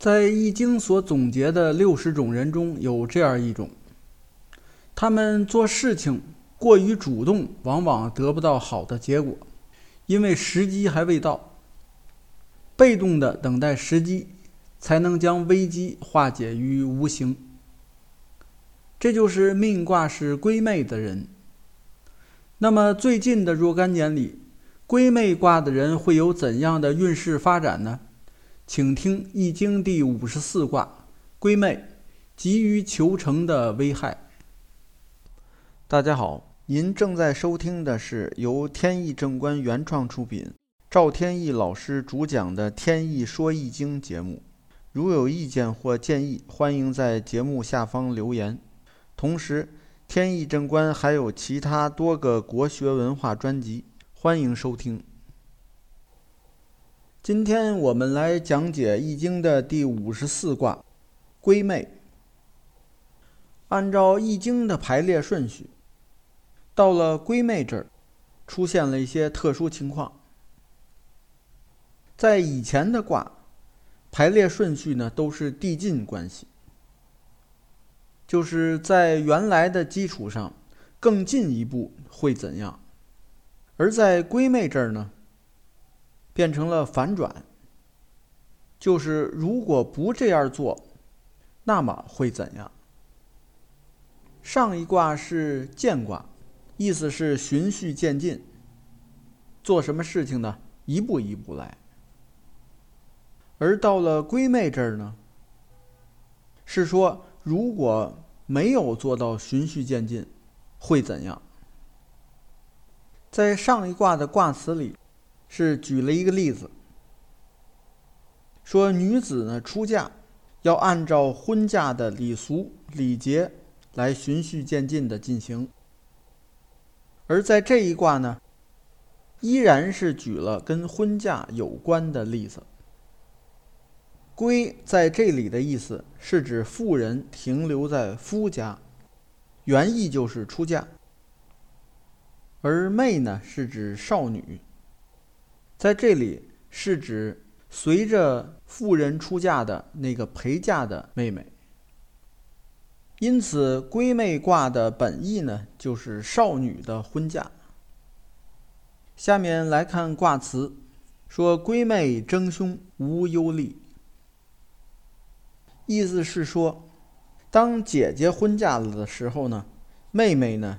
在《易经》所总结的六十种人中有这样一种，他们做事情过于主动，往往得不到好的结果，因为时机还未到。被动的等待时机，才能将危机化解于无形。这就是命卦是归妹的人。那么最近的若干年里，归妹卦的人会有怎样的运势发展呢？请听《易经》第五十四卦归妹，急于求成的危害。大家好，您正在收听的是由天意正观原创出品。赵天意老师主讲的《天意说易经》节目，如有意见或建议，欢迎在节目下方留言。同时，天意正观还有其他多个国学文化专辑，欢迎收听。今天我们来讲解《易经》的第五十四卦——归妹。按照《易经》的排列顺序，到了归妹这儿，出现了一些特殊情况。在以前的卦排列顺序呢，都是递进关系，就是在原来的基础上更进一步会怎样？而在归妹这儿呢，变成了反转，就是如果不这样做，那么会怎样？上一卦是渐卦，意思是循序渐进，做什么事情呢？一步一步来。而到了归妹这儿呢，是说如果没有做到循序渐进，会怎样？在上一卦的卦辞里，是举了一个例子，说女子呢出嫁，要按照婚嫁的礼俗礼节来循序渐进的进行。而在这一卦呢，依然是举了跟婚嫁有关的例子。归在这里的意思是指妇人停留在夫家，原意就是出嫁；而妹呢是指少女，在这里是指随着妇人出嫁的那个陪嫁的妹妹。因此，归妹卦的本意呢就是少女的婚嫁。下面来看卦辞，说闺妹争兄，无忧虑。意思是说，当姐姐婚嫁了的时候呢，妹妹呢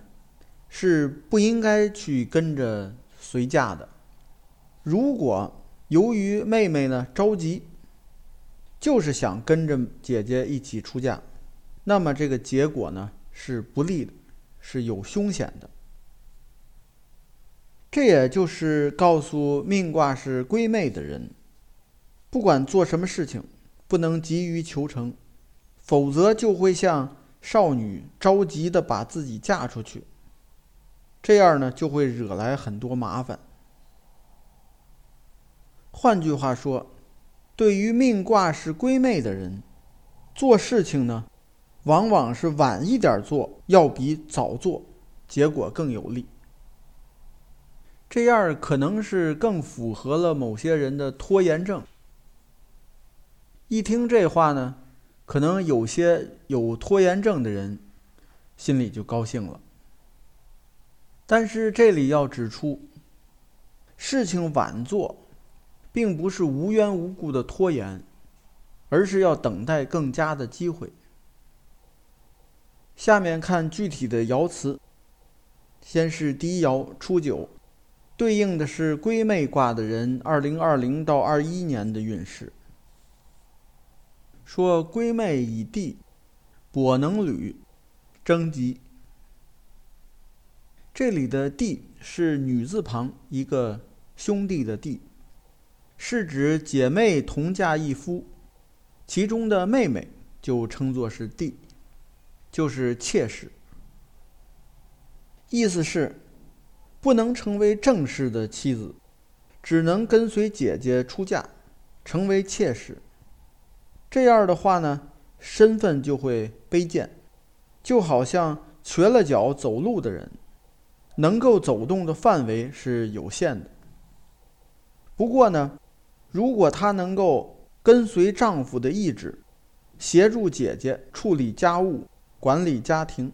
是不应该去跟着随嫁的。如果由于妹妹呢着急，就是想跟着姐姐一起出嫁，那么这个结果呢是不利的，是有凶险的。这也就是告诉命卦是归妹的人，不管做什么事情。不能急于求成，否则就会像少女着急的把自己嫁出去，这样呢就会惹来很多麻烦。换句话说，对于命卦是归妹的人，做事情呢，往往是晚一点做，要比早做结果更有利。这样可能是更符合了某些人的拖延症。一听这话呢，可能有些有拖延症的人心里就高兴了。但是这里要指出，事情晚做，并不是无缘无故的拖延，而是要等待更佳的机会。下面看具体的爻辞，先是第一爻初九，对应的是归妹卦的人二零二零到二一年的运势。说归妹以地，跛能履，征吉。这里的地是女字旁一个兄弟的弟，是指姐妹同嫁一夫，其中的妹妹就称作是弟，就是妾室。意思是不能成为正式的妻子，只能跟随姐姐出嫁，成为妾室。这样的话呢，身份就会卑贱，就好像瘸了脚走路的人，能够走动的范围是有限的。不过呢，如果她能够跟随丈夫的意志，协助姐姐处理家务、管理家庭，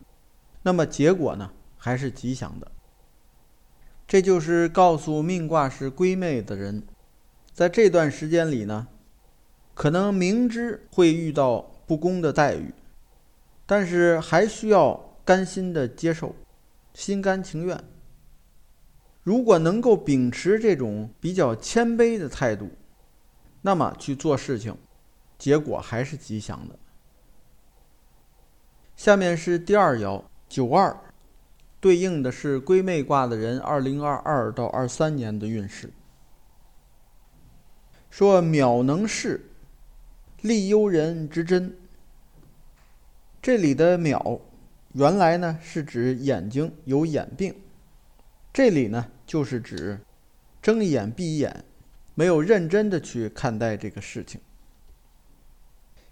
那么结果呢还是吉祥的。这就是告诉命卦是闺妹的人，在这段时间里呢，可能明知会遇到不公的待遇，但是还需要甘心的接受，心甘情愿。如果能够秉持这种比较谦卑的态度，那么去做事情，结果还是吉祥的。下面是第二爻九二，对应的是归妹卦的人二零二二到二三年的运势。说渺能视，利幽人之真。这里的渺，原来呢是指眼睛有眼病。这里呢，就是指睁一眼闭一眼，没有认真的去看待这个事情。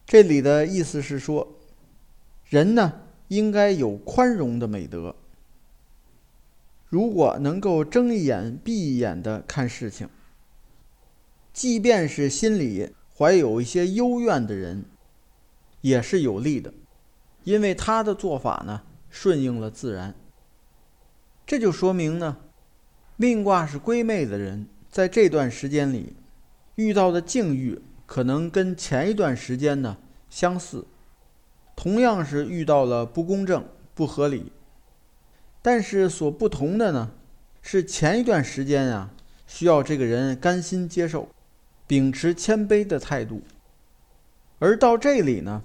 这里的意思是说，人呢应该有宽容的美德。如果能够睁一眼闭一眼的看事情，即便是心里怀有一些幽怨的人，也是有利的，因为他的做法呢顺应了自然。这就说明呢，命卦是归妹的人，在这段时间里遇到的境遇，可能跟前一段时间呢相似，同样是遇到了不公正、不合理，但是所不同的呢，是前一段时间啊，需要这个人甘心接受，秉持谦卑的态度，而到这里呢，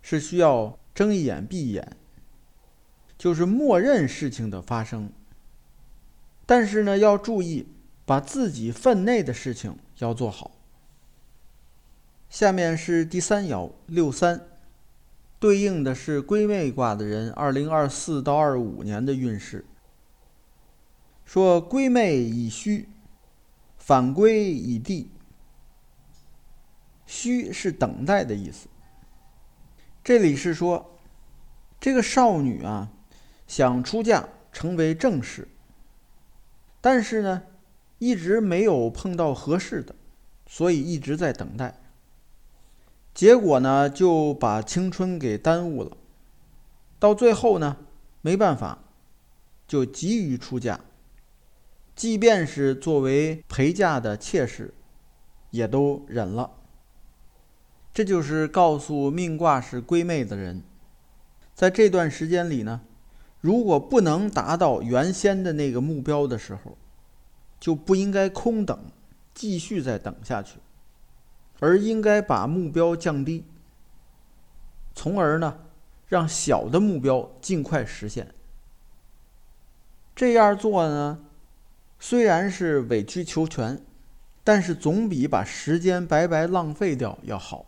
是需要睁一眼闭一眼。就是默认事情的发生，但是呢，要注意把自己分内的事情要做好。下面是第三爻六三，对应的是归妹卦的人二零二四到二五年的运势。说归妹以虚，反归以地。虚是等待的意思。这里是说，这个少女啊。想出嫁成为正室，但是呢，一直没有碰到合适的，所以一直在等待。结果呢，就把青春给耽误了。到最后呢，没办法，就急于出嫁，即便是作为陪嫁的妾室，也都忍了。这就是告诉命卦是闺妹的人，在这段时间里呢。如果不能达到原先的那个目标的时候，就不应该空等，继续再等下去，而应该把目标降低，从而呢，让小的目标尽快实现。这样做呢，虽然是委曲求全，但是总比把时间白白浪费掉要好。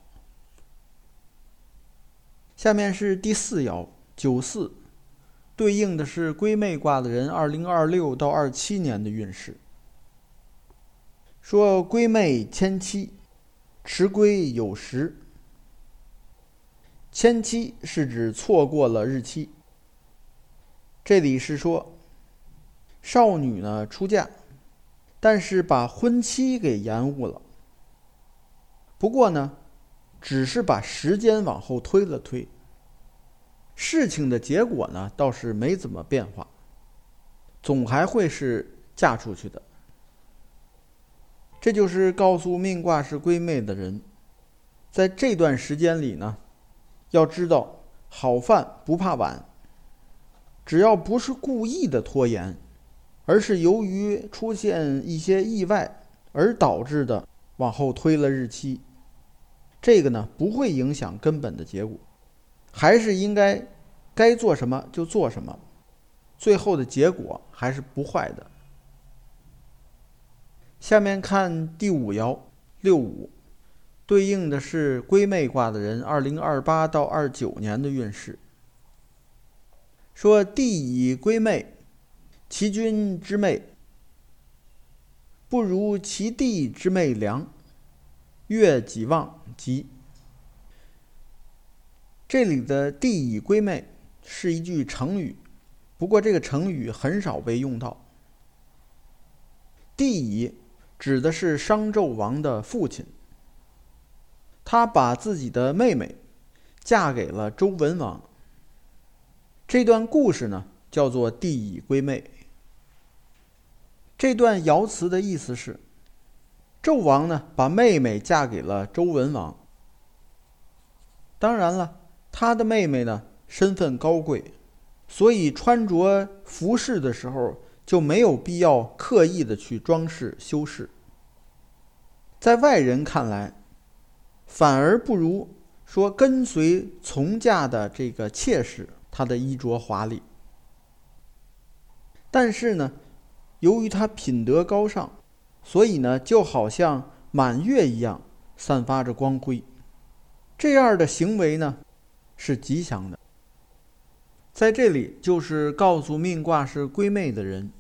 下面是第四爻九四。对应的是归妹卦的人，二零二六到二七年的运势。说闺妹迁妻，迟归有时。迁妻是指错过了日期。这里是说，少女呢出嫁，但是把婚期给延误了。不过呢，只是把时间往后推了推。事情的结果呢，倒是没怎么变化，总还会是嫁出去的。这就是告诉命卦是闺妹的人，在这段时间里呢，要知道好饭不怕晚，只要不是故意的拖延，而是由于出现一些意外而导致的往后推了日期，这个呢不会影响根本的结果。还是应该该做什么就做什么，最后的结果还是不坏的。下面看第五爻六五，对应的是归妹卦的人二零二八到二九年的运势。说地以归妹，其君之妹不如其地之妹良，月己旺吉。这里的“地以归妹”是一句成语，不过这个成语很少被用到。地以指的是商纣王的父亲，他把自己的妹妹嫁给了周文王。这段故事呢，叫做“帝乙归妹”。这段爻辞的意思是，纣王呢把妹妹嫁给了周文王。当然了，他的妹妹呢身份高贵，所以穿着服饰的时候就没有必要刻意的去装饰修饰。在外人看来，反而不如说跟随从嫁的这个妾室，她的衣着华丽。但是呢。由于她品德高尚，所以呢，就好像满月一样，散发着光辉。这样的行为呢，是吉祥的。在这里，就是告诉命卦是归妹的人，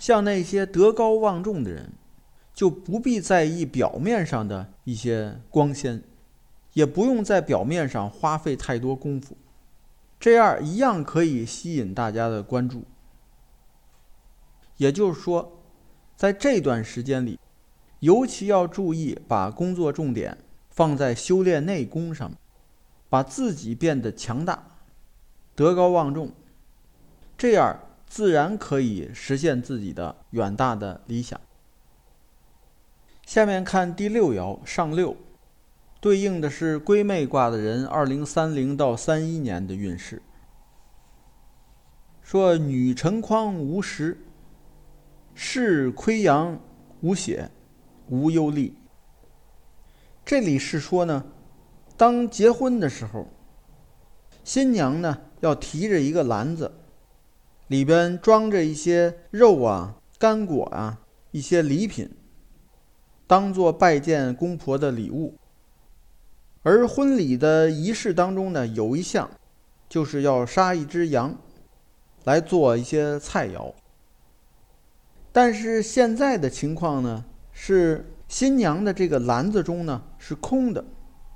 像那些德高望重的人，就不必在意表面上的一些光鲜，也不用在表面上花费太多功夫，这样一样可以吸引大家的关注。也就是说，在这段时间里，尤其要注意把工作重点放在修炼内功上，把自己变得强大、德高望重，这样自然可以实现自己的远大的理想。下面看第六爻上六，对应的是归妹卦的人二零三零到三一年的运势。说女成筐无实。是亏阳无血，无忧虑。这里是说呢，当结婚的时候，新娘呢要提着一个篮子，里边装着一些肉啊、干果啊、一些礼品，当做拜见公婆的礼物。而婚礼的仪式当中呢，有一项，就是要杀一只羊，来做一些菜肴。但是现在的情况呢，是新娘的这个篮子中呢是空的，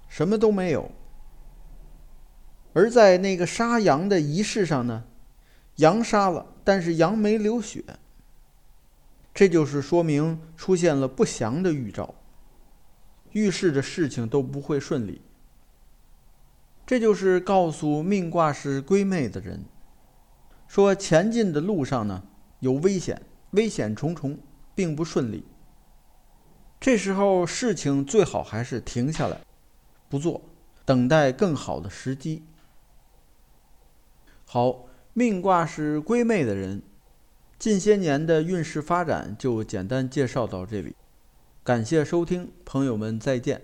什么都没有。而在那个杀羊的仪式上呢，羊杀了，但是羊没流血。这就是说明出现了不祥的预兆，预示着事情都不会顺利。这就是告诉命卦是归妹的人，说前进的路上呢有危险。危险重重，并不顺利。这时候事情最好还是停下来，不做，等待更好的时机。好，命卦是归妹的人，近些年的运势发展就简单介绍到这里。感谢收听，朋友们再见。